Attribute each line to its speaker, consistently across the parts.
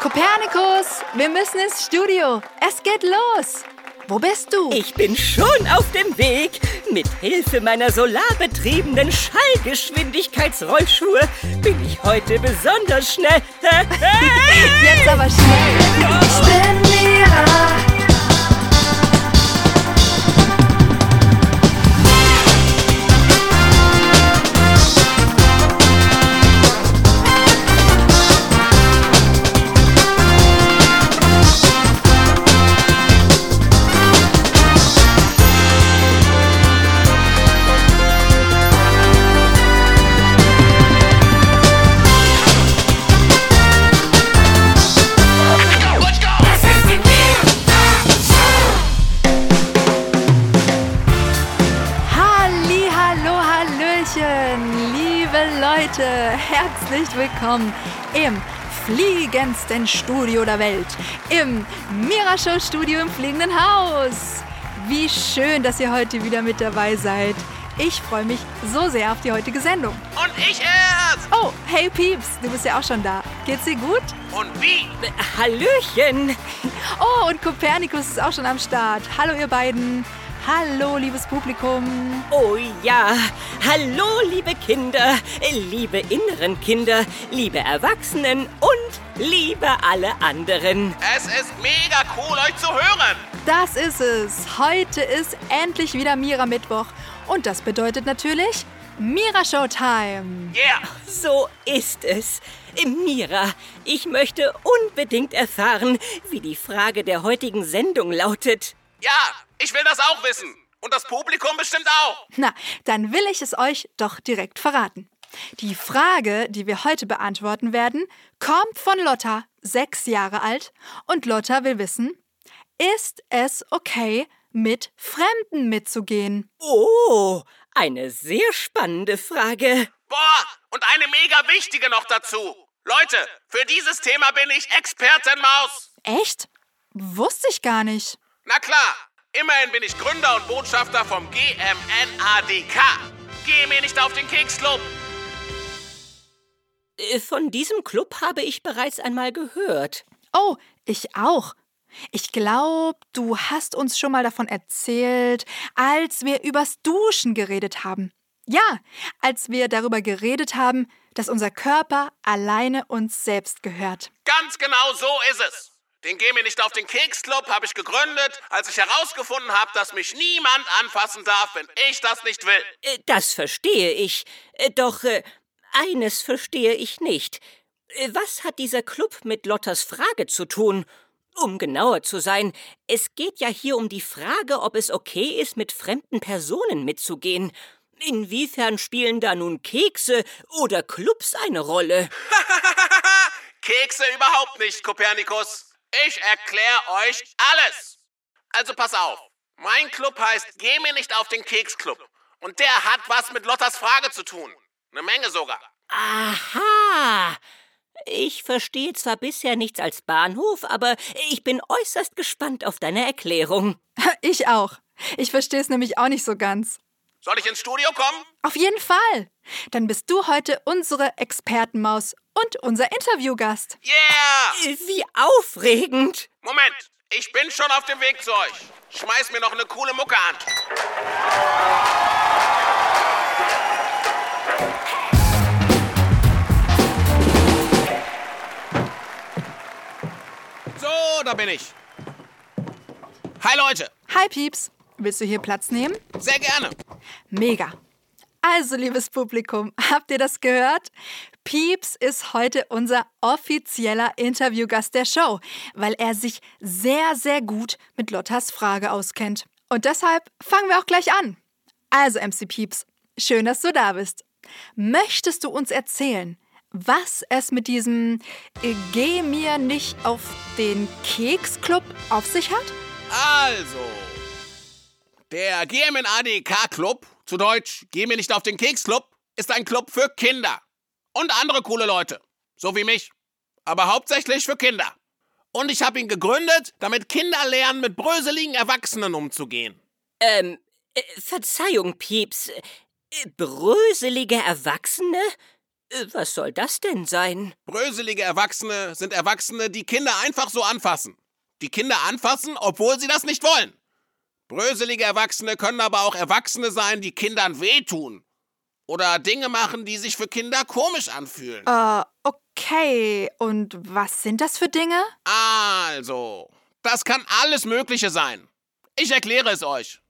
Speaker 1: Kopernikus, wir müssen ins Studio. Es geht los. Wo bist du?
Speaker 2: Ich bin schon auf dem Weg. Mit Hilfe meiner solarbetriebenen Schallgeschwindigkeitsrollschuhe bin ich heute besonders schnell.
Speaker 1: Jetzt aber schnell. Ich bin Mira. Liebe Leute, herzlich willkommen im fliegendsten Studio der Welt, im Mirashow Studio im fliegenden Haus. Wie schön, dass ihr heute wieder mit dabei seid. Ich freue mich so sehr auf die heutige Sendung.
Speaker 3: Und ich erst!
Speaker 1: Oh, hey Pieps, du bist ja auch schon da. Geht's dir gut?
Speaker 3: Und wie?
Speaker 2: Hallöchen.
Speaker 1: Oh, und Kopernikus ist auch schon am Start. Hallo ihr beiden. Hallo, liebes Publikum.
Speaker 2: Oh ja. Hallo, liebe Kinder, liebe inneren Kinder, liebe Erwachsenen und liebe alle anderen.
Speaker 3: Es ist mega cool, euch zu hören.
Speaker 1: Das ist es. Heute ist endlich wieder Mira Mittwoch. Und das bedeutet natürlich Mira Showtime.
Speaker 3: Yeah!
Speaker 2: So ist es. Mira, ich möchte unbedingt erfahren, wie die Frage der heutigen Sendung lautet.
Speaker 3: Ja, ich will das auch wissen. Und das Publikum bestimmt auch.
Speaker 1: Na, dann will ich es euch doch direkt verraten. Die Frage, die wir heute beantworten werden, kommt von Lotta, sechs Jahre alt. Und Lotta will wissen, ist es okay, mit Fremden mitzugehen?
Speaker 2: Oh, eine sehr spannende Frage.
Speaker 3: Boah, und eine mega wichtige noch dazu. Leute, für dieses Thema bin ich Expertenmaus.
Speaker 1: Echt? Wusste ich gar nicht.
Speaker 3: Na klar, immerhin bin ich Gründer und Botschafter vom GMNADK. Geh mir nicht auf den Keksclub.
Speaker 2: Äh, Von diesem Club habe ich bereits einmal gehört.
Speaker 1: Oh, ich auch. Ich glaube, du hast uns schon mal davon erzählt, als wir übers Duschen geredet haben. Ja, als wir darüber geredet haben, dass unser Körper alleine uns selbst gehört.
Speaker 3: Ganz genau so ist es. Den Geh mir nicht auf den Keksclub habe ich gegründet, als ich herausgefunden habe, dass mich niemand anfassen darf, wenn ich das nicht will.
Speaker 2: Äh, Das verstehe ich. Äh, Doch äh, eines verstehe ich nicht. Was hat dieser Club mit Lottas Frage zu tun? Um genauer zu sein, es geht ja hier um die Frage, ob es okay ist, mit fremden Personen mitzugehen. Inwiefern spielen da nun Kekse oder Clubs eine Rolle?
Speaker 3: Kekse überhaupt nicht, Kopernikus. Ich erkläre euch alles. Also pass auf. Mein Club heißt Geh mir nicht auf den Keksclub. Und der hat was mit Lottas Frage zu tun. Eine Menge sogar.
Speaker 2: Aha! Ich verstehe zwar bisher nichts als Bahnhof, aber ich bin äußerst gespannt auf deine Erklärung.
Speaker 1: Ich auch. Ich verstehe es nämlich auch nicht so ganz.
Speaker 3: Soll ich ins Studio kommen?
Speaker 1: Auf jeden Fall. Dann bist du heute unsere Expertenmaus und unser Interviewgast.
Speaker 3: Yeah!
Speaker 2: Äh, Wie aufregend!
Speaker 3: Moment, ich bin schon auf dem Weg zu euch. Schmeiß mir noch eine coole Mucke an. So, da bin ich. Hi Leute,
Speaker 1: Hi Pieps. Willst du hier Platz nehmen?
Speaker 3: sehr gerne.
Speaker 1: Mega. Also, liebes Publikum, habt ihr das gehört? Pieps ist heute unser offizieller Interviewgast der Show, weil er sich sehr, sehr gut mit Lottas Frage auskennt. Und deshalb fangen wir auch gleich an. Also, MC Pieps, schön, dass du da bist. Möchtest du uns erzählen, was es mit diesem äh, Geh mir nicht auf den Keksclub auf sich hat?
Speaker 3: Also, der GMNADK Club, zu Deutsch Geh mir nicht auf den Keks Club, ist ein Club für Kinder. Und andere coole Leute. So wie mich. Aber hauptsächlich für Kinder. Und ich habe ihn gegründet, damit Kinder lernen, mit bröseligen Erwachsenen umzugehen.
Speaker 2: Ähm, äh, Verzeihung, Pieps. Äh, Bröselige Erwachsene? Äh, Was soll das denn sein?
Speaker 3: Bröselige Erwachsene sind Erwachsene, die Kinder einfach so anfassen. Die Kinder anfassen, obwohl sie das nicht wollen. Bröselige Erwachsene können aber auch Erwachsene sein, die Kindern wehtun. Oder Dinge machen, die sich für Kinder komisch anfühlen.
Speaker 1: Äh, okay. Und was sind das für Dinge?
Speaker 3: Also, das kann alles Mögliche sein. Ich erkläre es euch.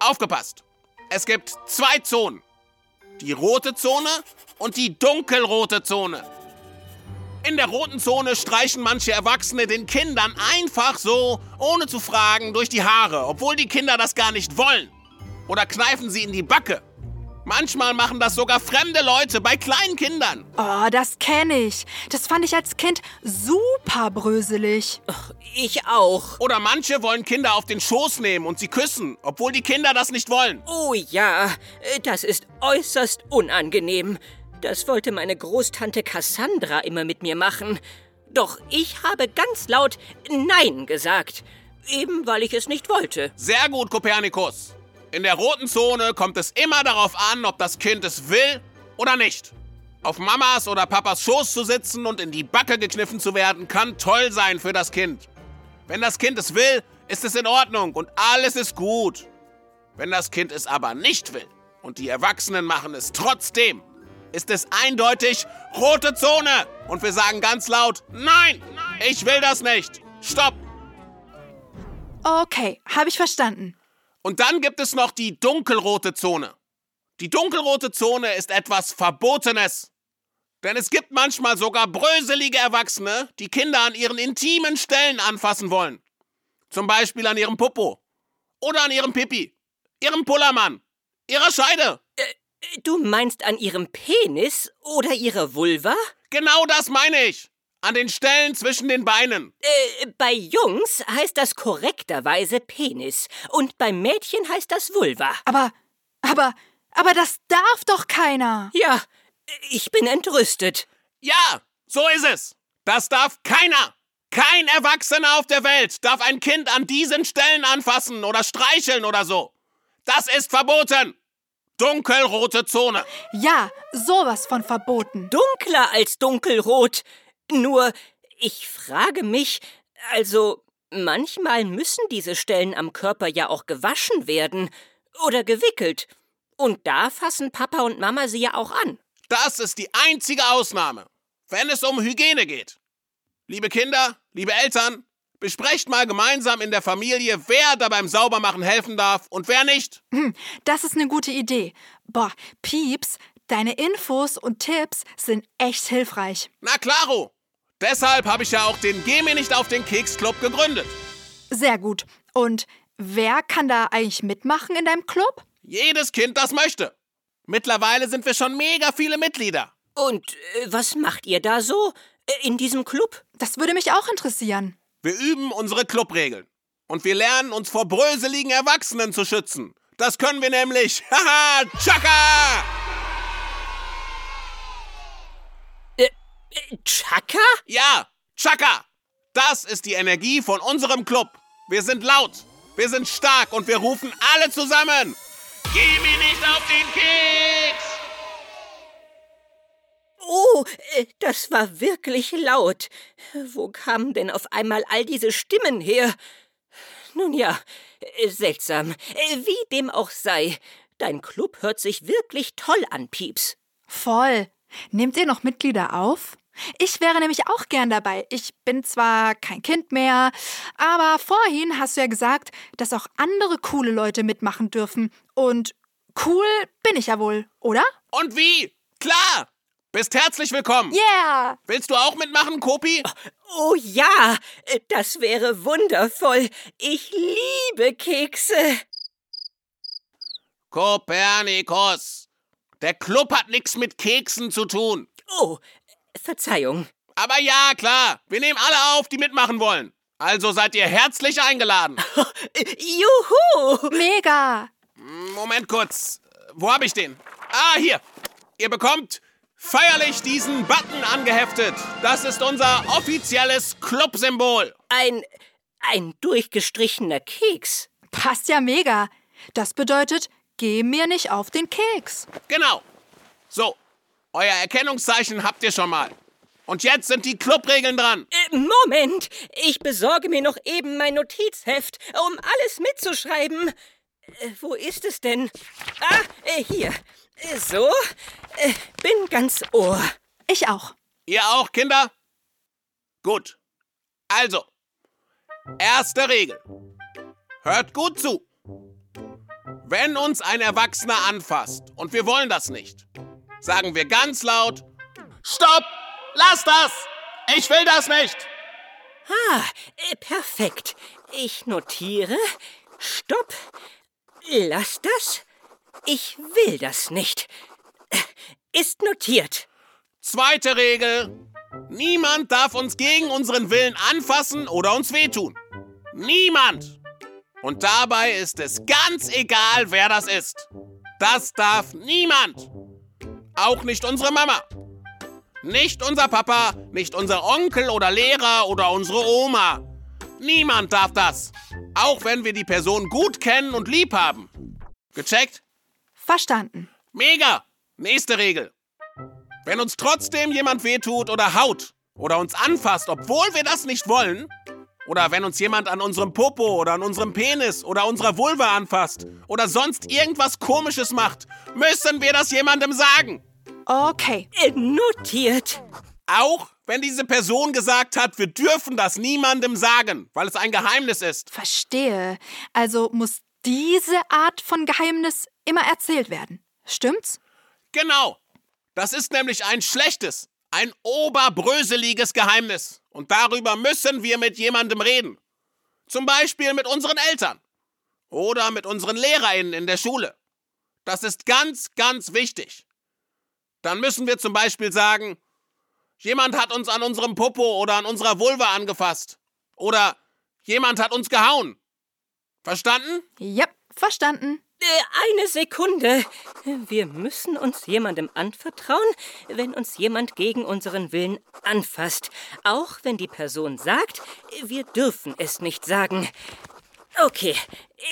Speaker 3: Aufgepasst. Es gibt zwei Zonen. Die rote Zone und die dunkelrote Zone. In der roten Zone streichen manche Erwachsene den Kindern einfach so, ohne zu fragen, durch die Haare, obwohl die Kinder das gar nicht wollen. Oder kneifen sie in die Backe. Manchmal machen das sogar fremde Leute bei kleinen Kindern.
Speaker 1: Oh, das kenne ich. Das fand ich als Kind super bröselig.
Speaker 2: Ich auch.
Speaker 3: Oder manche wollen Kinder auf den Schoß nehmen und sie küssen, obwohl die Kinder das nicht wollen.
Speaker 2: Oh ja, das ist äußerst unangenehm. Das wollte meine Großtante Cassandra immer mit mir machen. Doch ich habe ganz laut Nein gesagt. Eben weil ich es nicht wollte.
Speaker 3: Sehr gut, Kopernikus. In der roten Zone kommt es immer darauf an, ob das Kind es will oder nicht. Auf Mamas oder Papas Schoß zu sitzen und in die Backe gekniffen zu werden, kann toll sein für das Kind. Wenn das Kind es will, ist es in Ordnung und alles ist gut. Wenn das Kind es aber nicht will und die Erwachsenen machen es trotzdem, ist es eindeutig rote Zone. Und wir sagen ganz laut, nein, ich will das nicht. Stopp.
Speaker 1: Okay, habe ich verstanden.
Speaker 3: Und dann gibt es noch die dunkelrote Zone. Die dunkelrote Zone ist etwas Verbotenes. Denn es gibt manchmal sogar bröselige Erwachsene, die Kinder an ihren intimen Stellen anfassen wollen. Zum Beispiel an ihrem Popo. Oder an ihrem Pipi. Ihrem Pullermann. Ihrer Scheide.
Speaker 2: Du meinst an ihrem Penis oder ihrer Vulva?
Speaker 3: Genau das meine ich. An den Stellen zwischen den Beinen.
Speaker 2: Äh, bei Jungs heißt das korrekterweise Penis und beim Mädchen heißt das Vulva.
Speaker 1: Aber, aber, aber das darf doch keiner.
Speaker 2: Ja, ich bin entrüstet.
Speaker 3: Ja, so ist es. Das darf keiner. Kein Erwachsener auf der Welt darf ein Kind an diesen Stellen anfassen oder streicheln oder so. Das ist verboten. Dunkelrote Zone.
Speaker 1: Ja, sowas von verboten.
Speaker 2: Dunkler als dunkelrot. Nur, ich frage mich, also, manchmal müssen diese Stellen am Körper ja auch gewaschen werden oder gewickelt. Und da fassen Papa und Mama sie ja auch an.
Speaker 3: Das ist die einzige Ausnahme, wenn es um Hygiene geht. Liebe Kinder, liebe Eltern, besprecht mal gemeinsam in der Familie, wer da beim Saubermachen helfen darf und wer nicht.
Speaker 1: Hm, das ist eine gute Idee. Boah, Pieps, deine Infos und Tipps sind echt hilfreich.
Speaker 3: Na klaro. Deshalb habe ich ja auch den Geh mir nicht auf den Keks Club gegründet.
Speaker 1: Sehr gut. Und wer kann da eigentlich mitmachen in deinem Club?
Speaker 3: Jedes Kind, das möchte. Mittlerweile sind wir schon mega viele Mitglieder.
Speaker 2: Und äh, was macht ihr da so äh, in diesem Club?
Speaker 1: Das würde mich auch interessieren.
Speaker 3: Wir üben unsere Clubregeln. Und wir lernen uns vor bröseligen Erwachsenen zu schützen. Das können wir nämlich. Haha, Chaka!
Speaker 2: Chaka?
Speaker 3: Ja, Chaka! Das ist die Energie von unserem Club. Wir sind laut, wir sind stark und wir rufen alle zusammen. Geh mir nicht auf den Keks!
Speaker 2: Oh, äh, das war wirklich laut. Wo kamen denn auf einmal all diese Stimmen her? Nun ja, äh, seltsam. Äh, Wie dem auch sei. Dein Club hört sich wirklich toll an, Pieps.
Speaker 1: Voll. Nehmt ihr noch Mitglieder auf? Ich wäre nämlich auch gern dabei. Ich bin zwar kein Kind mehr, aber vorhin hast du ja gesagt, dass auch andere coole Leute mitmachen dürfen. Und cool bin ich ja wohl, oder?
Speaker 3: Und wie? Klar! Bist herzlich willkommen.
Speaker 1: Yeah!
Speaker 3: Willst du auch mitmachen, Kopi?
Speaker 2: Oh ja, das wäre wundervoll. Ich liebe Kekse.
Speaker 3: Kopernikus. Der Club hat nichts mit Keksen zu tun.
Speaker 2: Oh, Verzeihung.
Speaker 3: Aber ja, klar, wir nehmen alle auf, die mitmachen wollen. Also seid ihr herzlich eingeladen.
Speaker 2: Juhu!
Speaker 1: Mega!
Speaker 3: Moment kurz. Wo habe ich den? Ah, hier. Ihr bekommt feierlich diesen Button angeheftet. Das ist unser offizielles Clubsymbol.
Speaker 2: Ein, ein durchgestrichener Keks.
Speaker 1: Passt ja mega. Das bedeutet, geh mir nicht auf den Keks.
Speaker 3: Genau. So. Euer Erkennungszeichen habt ihr schon mal. Und jetzt sind die Clubregeln dran.
Speaker 2: Äh, Moment, ich besorge mir noch eben mein Notizheft, um alles mitzuschreiben. Äh, wo ist es denn? Ah, äh, hier. Äh, so, äh, bin ganz ohr.
Speaker 1: Ich auch.
Speaker 3: Ihr auch, Kinder? Gut. Also, erste Regel. Hört gut zu. Wenn uns ein Erwachsener anfasst und wir wollen das nicht, sagen wir ganz laut, Stopp! Lass das! Ich will das nicht!
Speaker 2: Ah, äh, perfekt. Ich notiere. Stopp. Lass das. Ich will das nicht. Äh, Ist notiert.
Speaker 3: Zweite Regel. Niemand darf uns gegen unseren Willen anfassen oder uns wehtun. Niemand. Und dabei ist es ganz egal, wer das ist. Das darf niemand. Auch nicht unsere Mama. Nicht unser Papa, nicht unser Onkel oder Lehrer oder unsere Oma. Niemand darf das. Auch wenn wir die Person gut kennen und lieb haben. Gecheckt?
Speaker 1: Verstanden.
Speaker 3: Mega! Nächste Regel. Wenn uns trotzdem jemand wehtut oder haut oder uns anfasst, obwohl wir das nicht wollen, oder wenn uns jemand an unserem Popo oder an unserem Penis oder unserer Vulva anfasst oder sonst irgendwas Komisches macht, müssen wir das jemandem sagen.
Speaker 1: Okay.
Speaker 2: Äh, Notiert.
Speaker 3: Auch wenn diese Person gesagt hat, wir dürfen das niemandem sagen, weil es ein Geheimnis ist.
Speaker 1: Verstehe. Also muss diese Art von Geheimnis immer erzählt werden. Stimmt's?
Speaker 3: Genau. Das ist nämlich ein schlechtes, ein oberbröseliges Geheimnis. Und darüber müssen wir mit jemandem reden. Zum Beispiel mit unseren Eltern. Oder mit unseren LehrerInnen in der Schule. Das ist ganz, ganz wichtig. Dann müssen wir zum Beispiel sagen, jemand hat uns an unserem Popo oder an unserer Vulva angefasst. Oder jemand hat uns gehauen. Verstanden?
Speaker 1: Yep, verstanden.
Speaker 2: Äh, Eine Sekunde. Wir müssen uns jemandem anvertrauen, wenn uns jemand gegen unseren Willen anfasst. Auch wenn die Person sagt, wir dürfen es nicht sagen. Okay,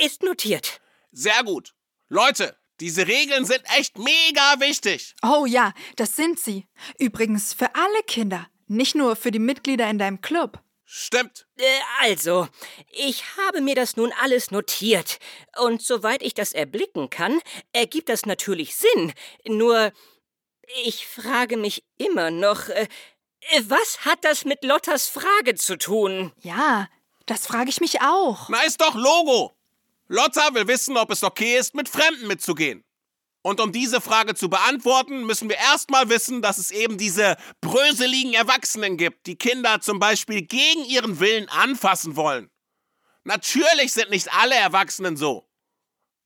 Speaker 2: ist notiert.
Speaker 3: Sehr gut. Leute, diese Regeln sind echt mega wichtig.
Speaker 1: Oh ja, das sind sie. Übrigens für alle Kinder, nicht nur für die Mitglieder in deinem Club.
Speaker 3: Stimmt.
Speaker 2: Äh, Also, ich habe mir das nun alles notiert. Und soweit ich das erblicken kann, ergibt das natürlich Sinn. Nur, ich frage mich immer noch, äh, was hat das mit Lottas Frage zu tun?
Speaker 1: Ja, das frage ich mich auch.
Speaker 3: Na, ist doch Logo. Lotta will wissen, ob es okay ist, mit Fremden mitzugehen. Und um diese Frage zu beantworten, müssen wir erstmal wissen, dass es eben diese bröseligen Erwachsenen gibt, die Kinder zum Beispiel gegen ihren Willen anfassen wollen. Natürlich sind nicht alle Erwachsenen so.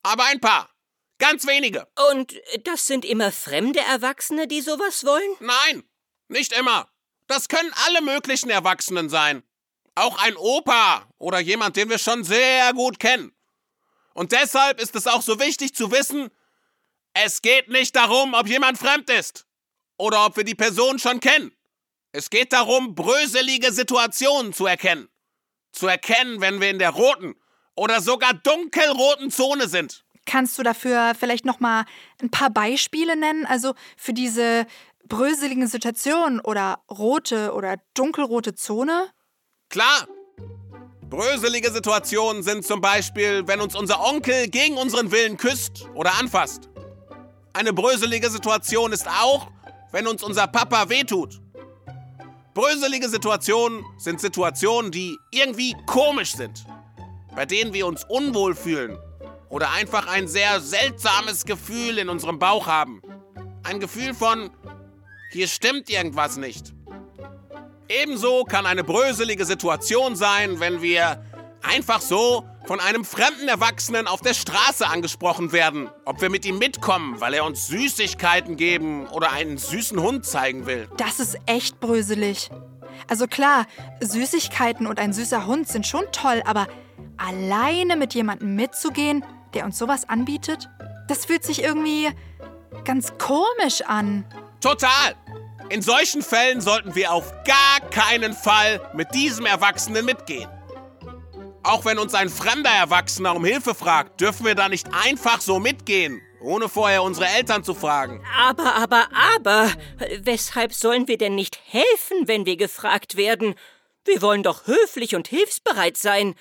Speaker 3: Aber ein paar. Ganz wenige.
Speaker 2: Und das sind immer fremde Erwachsene, die sowas wollen?
Speaker 3: Nein, nicht immer. Das können alle möglichen Erwachsenen sein. Auch ein Opa oder jemand, den wir schon sehr gut kennen. Und deshalb ist es auch so wichtig zu wissen, es geht nicht darum, ob jemand fremd ist oder ob wir die Person schon kennen. Es geht darum, bröselige Situationen zu erkennen. Zu erkennen, wenn wir in der roten oder sogar dunkelroten Zone sind.
Speaker 1: Kannst du dafür vielleicht noch mal ein paar Beispiele nennen? Also für diese bröseligen Situationen oder rote oder dunkelrote Zone?
Speaker 3: Klar. Bröselige Situationen sind zum Beispiel, wenn uns unser Onkel gegen unseren Willen küsst oder anfasst. Eine bröselige Situation ist auch, wenn uns unser Papa wehtut. Bröselige Situationen sind Situationen, die irgendwie komisch sind, bei denen wir uns unwohl fühlen oder einfach ein sehr seltsames Gefühl in unserem Bauch haben. Ein Gefühl von, hier stimmt irgendwas nicht. Ebenso kann eine bröselige Situation sein, wenn wir einfach so von einem fremden Erwachsenen auf der Straße angesprochen werden, ob wir mit ihm mitkommen, weil er uns Süßigkeiten geben oder einen süßen Hund zeigen will.
Speaker 1: Das ist echt bröselig. Also klar, Süßigkeiten und ein süßer Hund sind schon toll, aber alleine mit jemandem mitzugehen, der uns sowas anbietet, das fühlt sich irgendwie ganz komisch an.
Speaker 3: Total! In solchen Fällen sollten wir auf gar keinen Fall mit diesem Erwachsenen mitgehen. Auch wenn uns ein fremder Erwachsener um Hilfe fragt, dürfen wir da nicht einfach so mitgehen ohne vorher unsere Eltern zu fragen.
Speaker 2: Aber, aber, aber, weshalb sollen wir denn nicht helfen, wenn wir gefragt werden? Wir wollen doch höflich und hilfsbereit sein.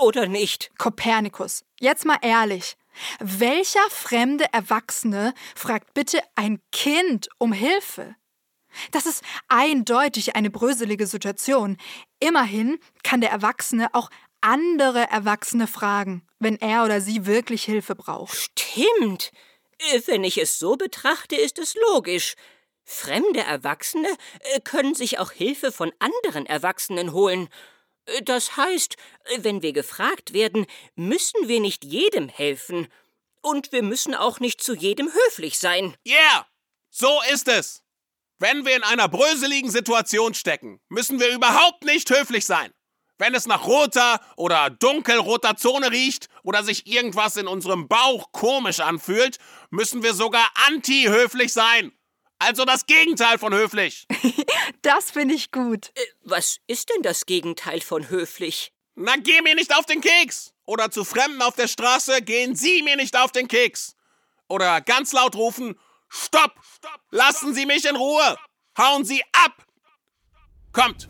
Speaker 2: Oder nicht?
Speaker 1: Kopernikus, jetzt mal ehrlich. Welcher fremde Erwachsene fragt bitte ein Kind um Hilfe? Das ist eindeutig eine bröselige Situation. Immerhin kann der Erwachsene auch andere Erwachsene fragen, wenn er oder sie wirklich Hilfe braucht.
Speaker 2: Stimmt. Wenn ich es so betrachte, ist es logisch. Fremde Erwachsene äh, können sich auch Hilfe von anderen Erwachsenen holen. Äh, das heißt, wenn wir gefragt werden, müssen wir nicht jedem helfen. Und wir müssen auch nicht zu jedem höflich sein.
Speaker 3: Yeah! So ist es! Wenn wir in einer bröseligen Situation stecken, müssen wir überhaupt nicht höflich sein. Wenn es nach roter oder dunkelroter Zone riecht oder sich irgendwas in unserem Bauch komisch anfühlt, müssen wir sogar anti-höflich sein. Also das Gegenteil von höflich.
Speaker 1: das finde ich gut.
Speaker 2: Äh, was ist denn das Gegenteil von höflich?
Speaker 3: Na, geh mir nicht auf den Keks. Oder zu Fremden auf der Straße, gehen Sie mir nicht auf den Keks. Oder ganz laut rufen, Stopp! Lassen Sie mich in Ruhe! Hauen Sie ab! Kommt,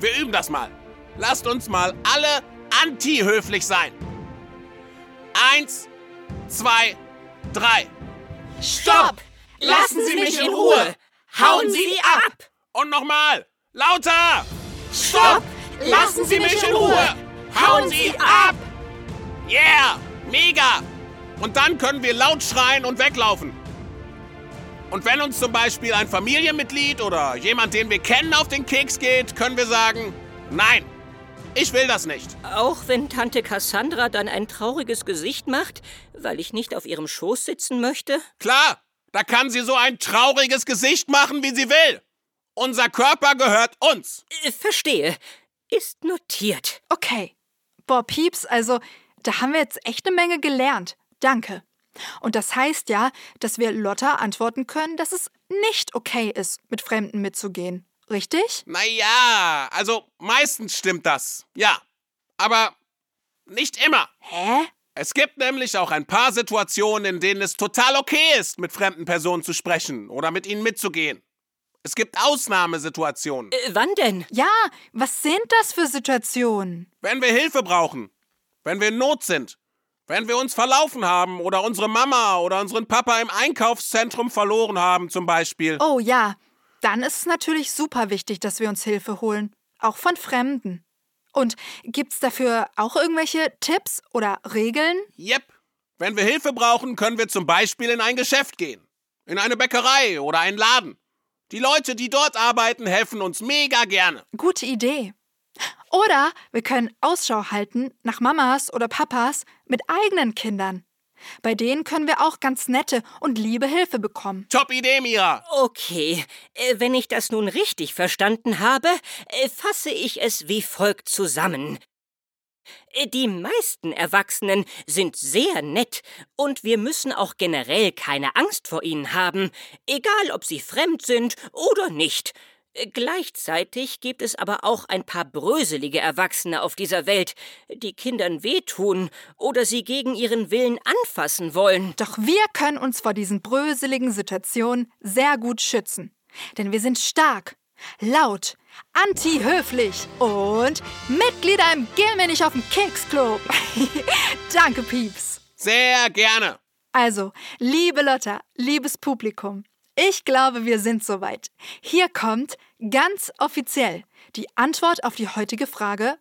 Speaker 3: wir üben das mal. Lasst uns mal alle anti-höflich sein. Eins, zwei, drei.
Speaker 2: Stopp! Lassen Sie mich in Ruhe! Hauen Sie ab!
Speaker 3: Und nochmal! Lauter!
Speaker 2: Stopp! Lassen Sie mich in Ruhe! Hauen Sie ab!
Speaker 3: Yeah! Mega! Und dann können wir laut schreien und weglaufen. Und wenn uns zum Beispiel ein Familienmitglied oder jemand, den wir kennen, auf den Keks geht, können wir sagen, nein, ich will das nicht.
Speaker 2: Auch wenn Tante Cassandra dann ein trauriges Gesicht macht, weil ich nicht auf ihrem Schoß sitzen möchte?
Speaker 3: Klar, da kann sie so ein trauriges Gesicht machen, wie sie will. Unser Körper gehört uns.
Speaker 2: Äh, verstehe. Ist notiert.
Speaker 1: Okay. Boah, Pieps, also, da haben wir jetzt echt eine Menge gelernt. Danke. Und das heißt ja, dass wir Lotta antworten können, dass es nicht okay ist, mit Fremden mitzugehen. Richtig?
Speaker 3: Naja, also meistens stimmt das. Ja. Aber nicht immer.
Speaker 1: Hä?
Speaker 3: Es gibt nämlich auch ein paar Situationen, in denen es total okay ist, mit fremden Personen zu sprechen oder mit ihnen mitzugehen. Es gibt Ausnahmesituationen.
Speaker 2: Äh, wann denn?
Speaker 1: Ja, was sind das für Situationen?
Speaker 3: Wenn wir Hilfe brauchen, wenn wir in Not sind, wenn wir uns verlaufen haben oder unsere Mama oder unseren Papa im Einkaufszentrum verloren haben zum Beispiel.
Speaker 1: Oh ja, dann ist es natürlich super wichtig, dass wir uns Hilfe holen, auch von Fremden. Und gibt's dafür auch irgendwelche Tipps oder Regeln?
Speaker 3: Yep. Wenn wir Hilfe brauchen, können wir zum Beispiel in ein Geschäft gehen. In eine Bäckerei oder einen Laden. Die Leute, die dort arbeiten, helfen uns mega gerne.
Speaker 1: Gute Idee. Oder wir können Ausschau halten nach Mamas oder Papas mit eigenen Kindern. Bei denen können wir auch ganz nette und liebe Hilfe bekommen.
Speaker 3: Top Idee, Mira.
Speaker 2: Okay, äh, wenn ich das nun richtig verstanden habe, äh, fasse ich es wie folgt zusammen. Äh, die meisten Erwachsenen sind sehr nett und wir müssen auch generell keine Angst vor ihnen haben, egal ob sie fremd sind oder nicht. Gleichzeitig gibt es aber auch ein paar bröselige Erwachsene auf dieser Welt, die Kindern wehtun oder sie gegen ihren Willen anfassen wollen.
Speaker 1: Doch wir können uns vor diesen bröseligen Situationen sehr gut schützen. Denn wir sind stark, laut, anti-höflich und Mitglieder im Geh mir nicht auf den Keksclub. Danke, Pieps.
Speaker 3: Sehr gerne.
Speaker 1: Also, liebe Lotta, liebes Publikum, ich glaube, wir sind soweit. Hier kommt ganz offiziell die Antwort auf die heutige Frage: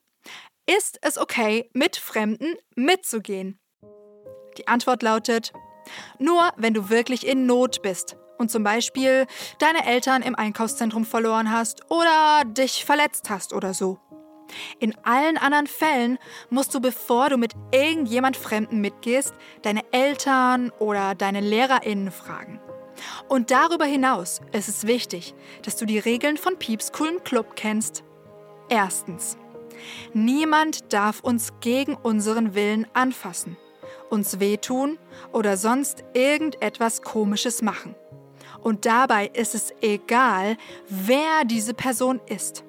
Speaker 1: Ist es okay, mit Fremden mitzugehen? Die Antwort lautet: Nur wenn du wirklich in Not bist und zum Beispiel deine Eltern im Einkaufszentrum verloren hast oder dich verletzt hast oder so. In allen anderen Fällen musst du, bevor du mit irgendjemand Fremden mitgehst, deine Eltern oder deine LehrerInnen fragen. Und darüber hinaus ist es wichtig, dass du die Regeln von Pieps coolen Club kennst. Erstens. Niemand darf uns gegen unseren Willen anfassen, uns wehtun oder sonst irgendetwas Komisches machen. Und dabei ist es egal, wer diese Person ist,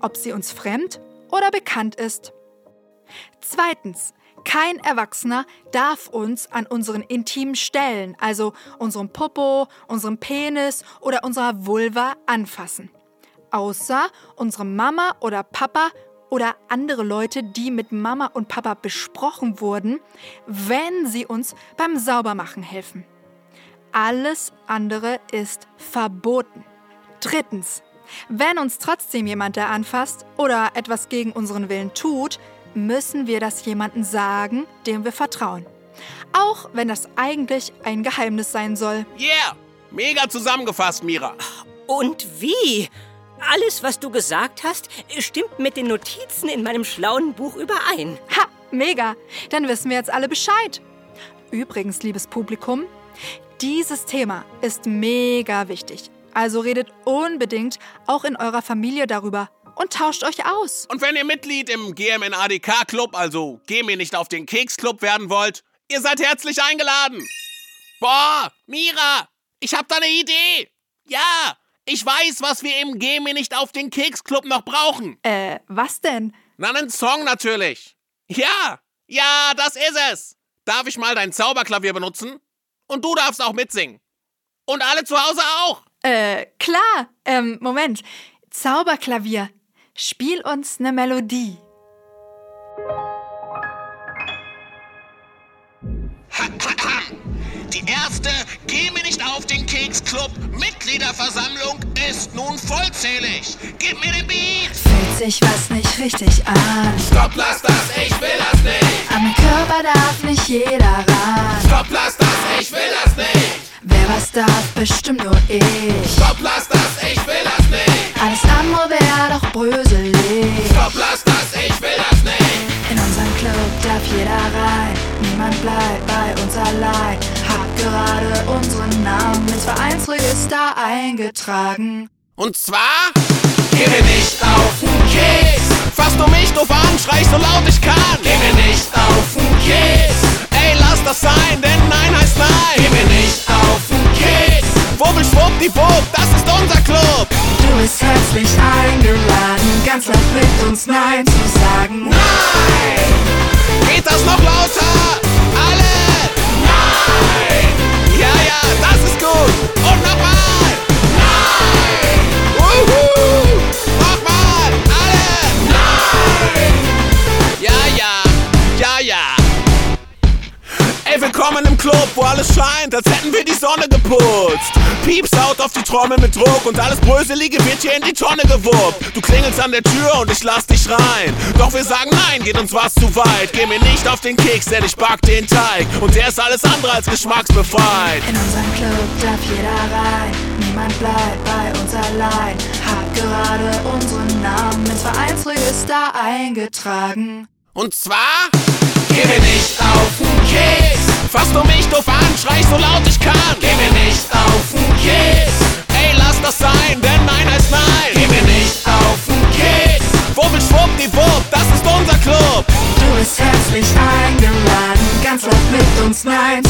Speaker 1: ob sie uns fremd oder bekannt ist. Zweitens. Kein Erwachsener darf uns an unseren intimen Stellen, also unserem Popo, unserem Penis oder unserer Vulva anfassen. Außer unsere Mama oder Papa oder andere Leute, die mit Mama und Papa besprochen wurden, wenn sie uns beim Saubermachen helfen. Alles andere ist verboten. Drittens, wenn uns trotzdem jemand da anfasst oder etwas gegen unseren Willen tut, müssen wir das jemandem sagen, dem wir vertrauen. Auch wenn das eigentlich ein Geheimnis sein soll.
Speaker 3: Yeah! Mega zusammengefasst, Mira.
Speaker 2: Und wie? Alles, was du gesagt hast, stimmt mit den Notizen in meinem schlauen Buch überein.
Speaker 1: Ha, mega. Dann wissen wir jetzt alle Bescheid. Übrigens, liebes Publikum, dieses Thema ist mega wichtig. Also redet unbedingt auch in eurer Familie darüber und tauscht euch aus.
Speaker 3: Und wenn ihr Mitglied im GMNADK Club, also Geh mir nicht auf den Keks Club werden wollt, ihr seid herzlich eingeladen. Boah, Mira, ich hab da eine Idee. Ja, ich weiß, was wir im Geh mir nicht auf den Keks Club noch brauchen.
Speaker 1: Äh, was denn?
Speaker 3: Na, einen Song natürlich. Ja, ja, das ist es. Darf ich mal dein Zauberklavier benutzen? Und du darfst auch mitsingen. Und alle zu Hause auch.
Speaker 1: Äh, klar. Ähm, Moment. Zauberklavier. Spiel uns eine Melodie.
Speaker 3: Die erste Geh mir nicht auf den Keks Club Mitgliederversammlung ist nun vollzählig. Gib mir den Beat.
Speaker 1: Fühlt sich was nicht richtig an.
Speaker 3: Stopp, lass das, ich will das nicht.
Speaker 1: Am Körper darf nicht jeder ran.
Speaker 3: Stopp, lass das, ich will das nicht.
Speaker 1: Wer was darf, bestimmt nur ich.
Speaker 3: Stopp, lass das, ich will das nicht.
Speaker 1: Alles andere wäre doch bröselig.
Speaker 3: Stopp, lass das, ich will das nicht.
Speaker 1: In unseren Club darf jeder rein. Niemand bleibt bei uns allein. Hab gerade unseren Namen ins Vereinsregister eingetragen.
Speaker 3: Und zwar, geh mir nicht auf den Keks. Fasst du mich alles scheint, als hätten wir die Sonne geputzt. Pieps haut auf die Trommel mit Druck und alles Bröselige wird hier in die Tonne gewuppt. Du klingelst an der Tür und ich lass dich rein. Doch wir sagen nein, geht uns was zu weit. Geh mir nicht auf den Keks, denn ich back den Teig. Und der ist alles andere als geschmacksbefreit.
Speaker 1: In unseren Club darf jeder rein, niemand bleibt bei uns allein. Hab gerade unseren Namen ins Vereinsregister eingetragen.
Speaker 3: Und zwar, geh mir nicht auf den Keks. Fasst du mich doof an, schrei so laut ich kann. Geh mir nicht auf den Keks. Ey, lass das sein, denn nein heißt nein. Geh mir nicht auf den Keks. Wubbel, schwuppdiwupp, das ist unser Club.
Speaker 1: Du bist herzlich eingeladen, ganz laut mit uns Nein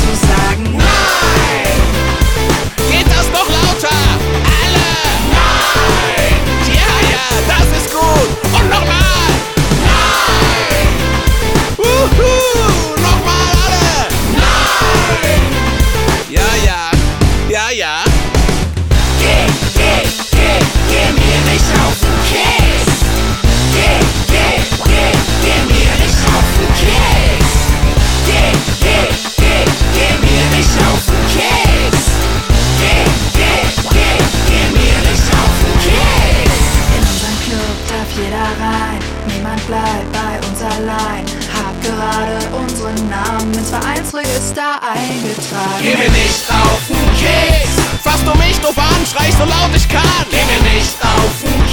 Speaker 1: bleibt bei uns allein. Hab gerade unseren Namen ins Vereinsregister eingetragen.
Speaker 3: Geh mir nicht auf den Keks. Fasst du mich doof an, schrei ich so laut ich kann. Geh mir nicht auf den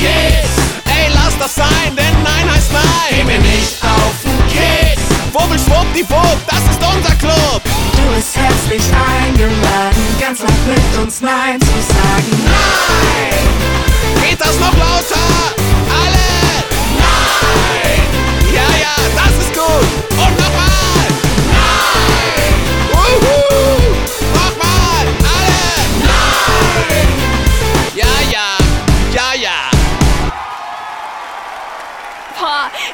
Speaker 3: Keks. Ey, lass das sein, denn nein heißt nein. Geh mir nicht auf den Keks. Wubbel, schwuppdiwupp, das ist unser Club.
Speaker 1: Du bist herzlich eingeladen, ganz laut mit uns Nein zu sagen.
Speaker 3: Nein! Geht das noch lauter? Alle! Nein! Ja, ja, das ist gut. Und nochmal! Nein! Uhu!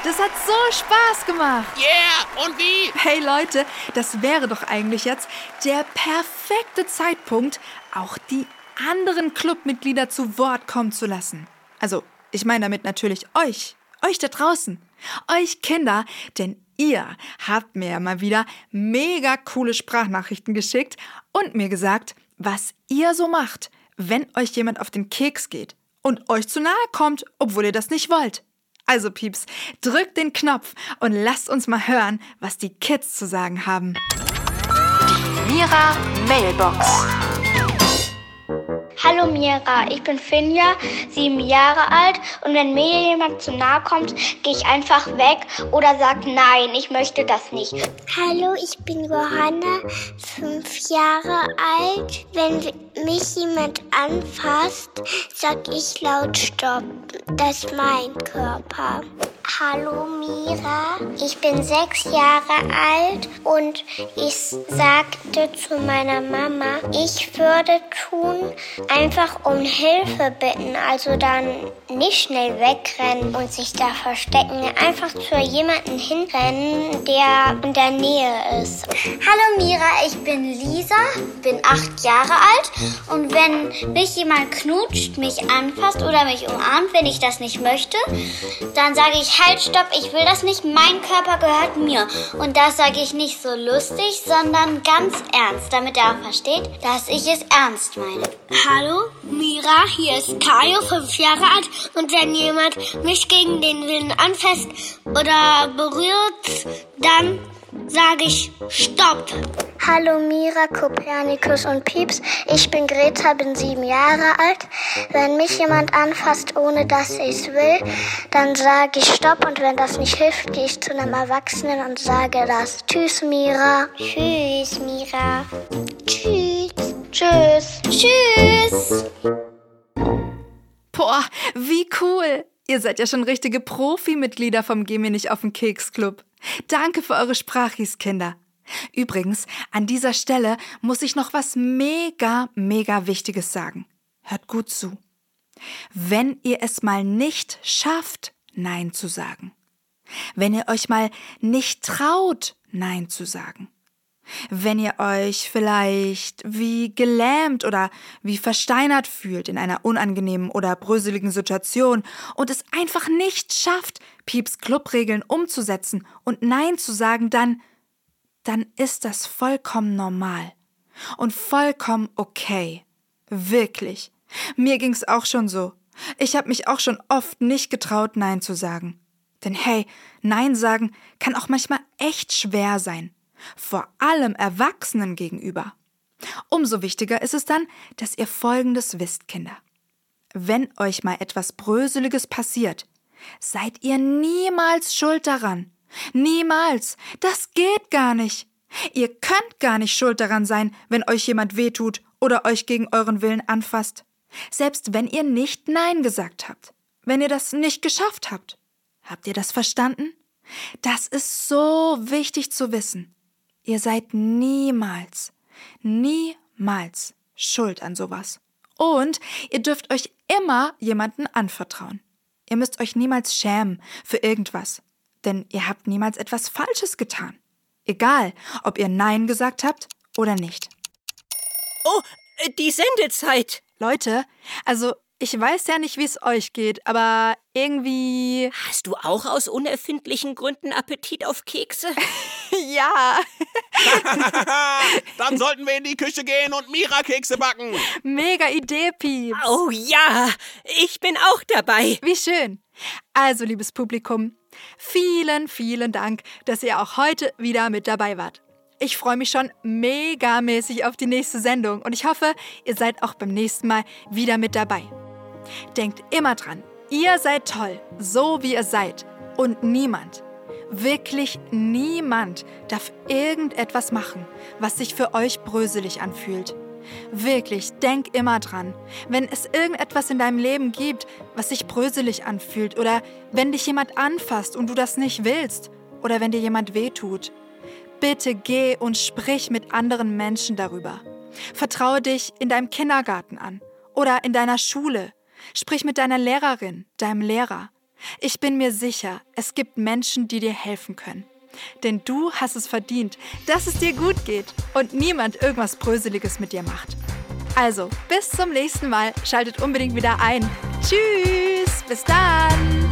Speaker 1: Das hat so Spaß gemacht.
Speaker 3: Yeah! Und wie?
Speaker 1: Hey Leute, das wäre doch eigentlich jetzt der perfekte Zeitpunkt, auch die anderen Clubmitglieder zu Wort kommen zu lassen. Also, ich meine damit natürlich euch, euch da draußen, euch Kinder, denn ihr habt mir ja mal wieder mega coole Sprachnachrichten geschickt und mir gesagt, was ihr so macht, wenn euch jemand auf den Keks geht und euch zu nahe kommt, obwohl ihr das nicht wollt. Also Pieps, drückt den Knopf und lasst uns mal hören, was die Kids zu sagen haben.
Speaker 4: Die Mira Mailbox.
Speaker 5: Hallo Mira, ich bin Finja, sieben Jahre alt und wenn mir jemand zu nahe kommt, gehe ich einfach weg oder sag nein, ich möchte das nicht.
Speaker 6: Hallo, ich bin Johanna, fünf Jahre alt. Wenn mich jemand anfasst, sag ich laut Stopp. Das ist mein Körper. Hallo Mira, ich bin sechs Jahre alt und ich sagte zu meiner Mama, ich würde tun, einfach um Hilfe bitten, also dann nicht schnell wegrennen und sich da verstecken, einfach zu jemandem hinrennen, der in der Nähe ist.
Speaker 7: Hallo Mira, ich bin Lisa, bin acht Jahre alt und wenn mich jemand knutscht, mich anfasst oder mich umarmt, wenn ich das nicht möchte, dann sage ich halt, stopp, ich will das nicht, mein Körper gehört mir. Und das sage ich nicht so lustig, sondern ganz ernst, damit er auch versteht, dass ich es ernst meine.
Speaker 6: Hallo, Mira, hier ist Kajo, fünf Jahre alt. Und wenn jemand mich gegen den Willen anfasst oder berührt, dann sage ich Stopp.
Speaker 5: Hallo Mira, Kopernikus und Pieps. Ich bin Greta, bin sieben Jahre alt. Wenn mich jemand anfasst, ohne dass ich es will, dann sage ich Stopp und wenn das nicht hilft, gehe ich zu einem Erwachsenen und sage das. Tschüss Mira.
Speaker 6: Tschüss, Mira.
Speaker 5: Tschüss. Tschüss.
Speaker 7: Tschüss!
Speaker 1: Boah, wie cool! Ihr seid ja schon richtige Profi-Mitglieder vom Geh mir nicht auf den Keks Club. Danke für eure Sprachis, Kinder. Übrigens, an dieser Stelle muss ich noch was mega, mega Wichtiges sagen. Hört gut zu. Wenn ihr es mal nicht schafft, Nein zu sagen, wenn ihr euch mal nicht traut, Nein zu sagen, wenn ihr euch vielleicht wie gelähmt oder wie versteinert fühlt in einer unangenehmen oder bröseligen Situation und es einfach nicht schafft, Pieps Clubregeln umzusetzen und Nein zu sagen, dann, dann ist das vollkommen normal und vollkommen okay. Wirklich. Mir ging's auch schon so. Ich habe mich auch schon oft nicht getraut, Nein zu sagen. Denn hey, Nein sagen kann auch manchmal echt schwer sein vor allem Erwachsenen gegenüber. Umso wichtiger ist es dann, dass ihr Folgendes wisst, Kinder. Wenn euch mal etwas Bröseliges passiert, seid ihr niemals schuld daran. Niemals. Das geht gar nicht. Ihr könnt gar nicht schuld daran sein, wenn euch jemand wehtut oder euch gegen euren Willen anfasst. Selbst wenn ihr nicht Nein gesagt habt. Wenn ihr das nicht geschafft habt. Habt ihr das verstanden? Das ist so wichtig zu wissen. Ihr seid niemals, niemals schuld an sowas. Und ihr dürft euch immer jemanden anvertrauen. Ihr müsst euch niemals schämen für irgendwas, denn ihr habt niemals etwas Falsches getan. Egal, ob ihr Nein gesagt habt oder nicht.
Speaker 2: Oh, die Sendezeit.
Speaker 1: Leute, also ich weiß ja nicht, wie es euch geht, aber irgendwie.
Speaker 2: Hast du auch aus unerfindlichen Gründen Appetit auf Kekse?
Speaker 1: ja.
Speaker 3: Dann sollten wir in die Küche gehen und Mira-Kekse backen.
Speaker 1: Mega Idee, Pieps.
Speaker 2: Oh ja, ich bin auch dabei.
Speaker 1: Wie schön. Also, liebes Publikum, vielen, vielen Dank, dass ihr auch heute wieder mit dabei wart. Ich freue mich schon megamäßig auf die nächste Sendung und ich hoffe, ihr seid auch beim nächsten Mal wieder mit dabei. Denkt immer dran, ihr seid toll, so wie ihr seid. Und niemand, wirklich niemand darf irgendetwas machen, was sich für euch bröselig anfühlt. Wirklich, denk immer dran, wenn es irgendetwas in deinem Leben gibt, was sich bröselig anfühlt oder wenn dich jemand anfasst und du das nicht willst oder wenn dir jemand wehtut, bitte geh und sprich mit anderen Menschen darüber. Vertraue dich in deinem Kindergarten an oder in deiner Schule Sprich mit deiner Lehrerin, deinem Lehrer. Ich bin mir sicher, es gibt Menschen, die dir helfen können. Denn du hast es verdient, dass es dir gut geht und niemand irgendwas Bröseliges mit dir macht. Also, bis zum nächsten Mal. Schaltet unbedingt wieder ein. Tschüss, bis dann.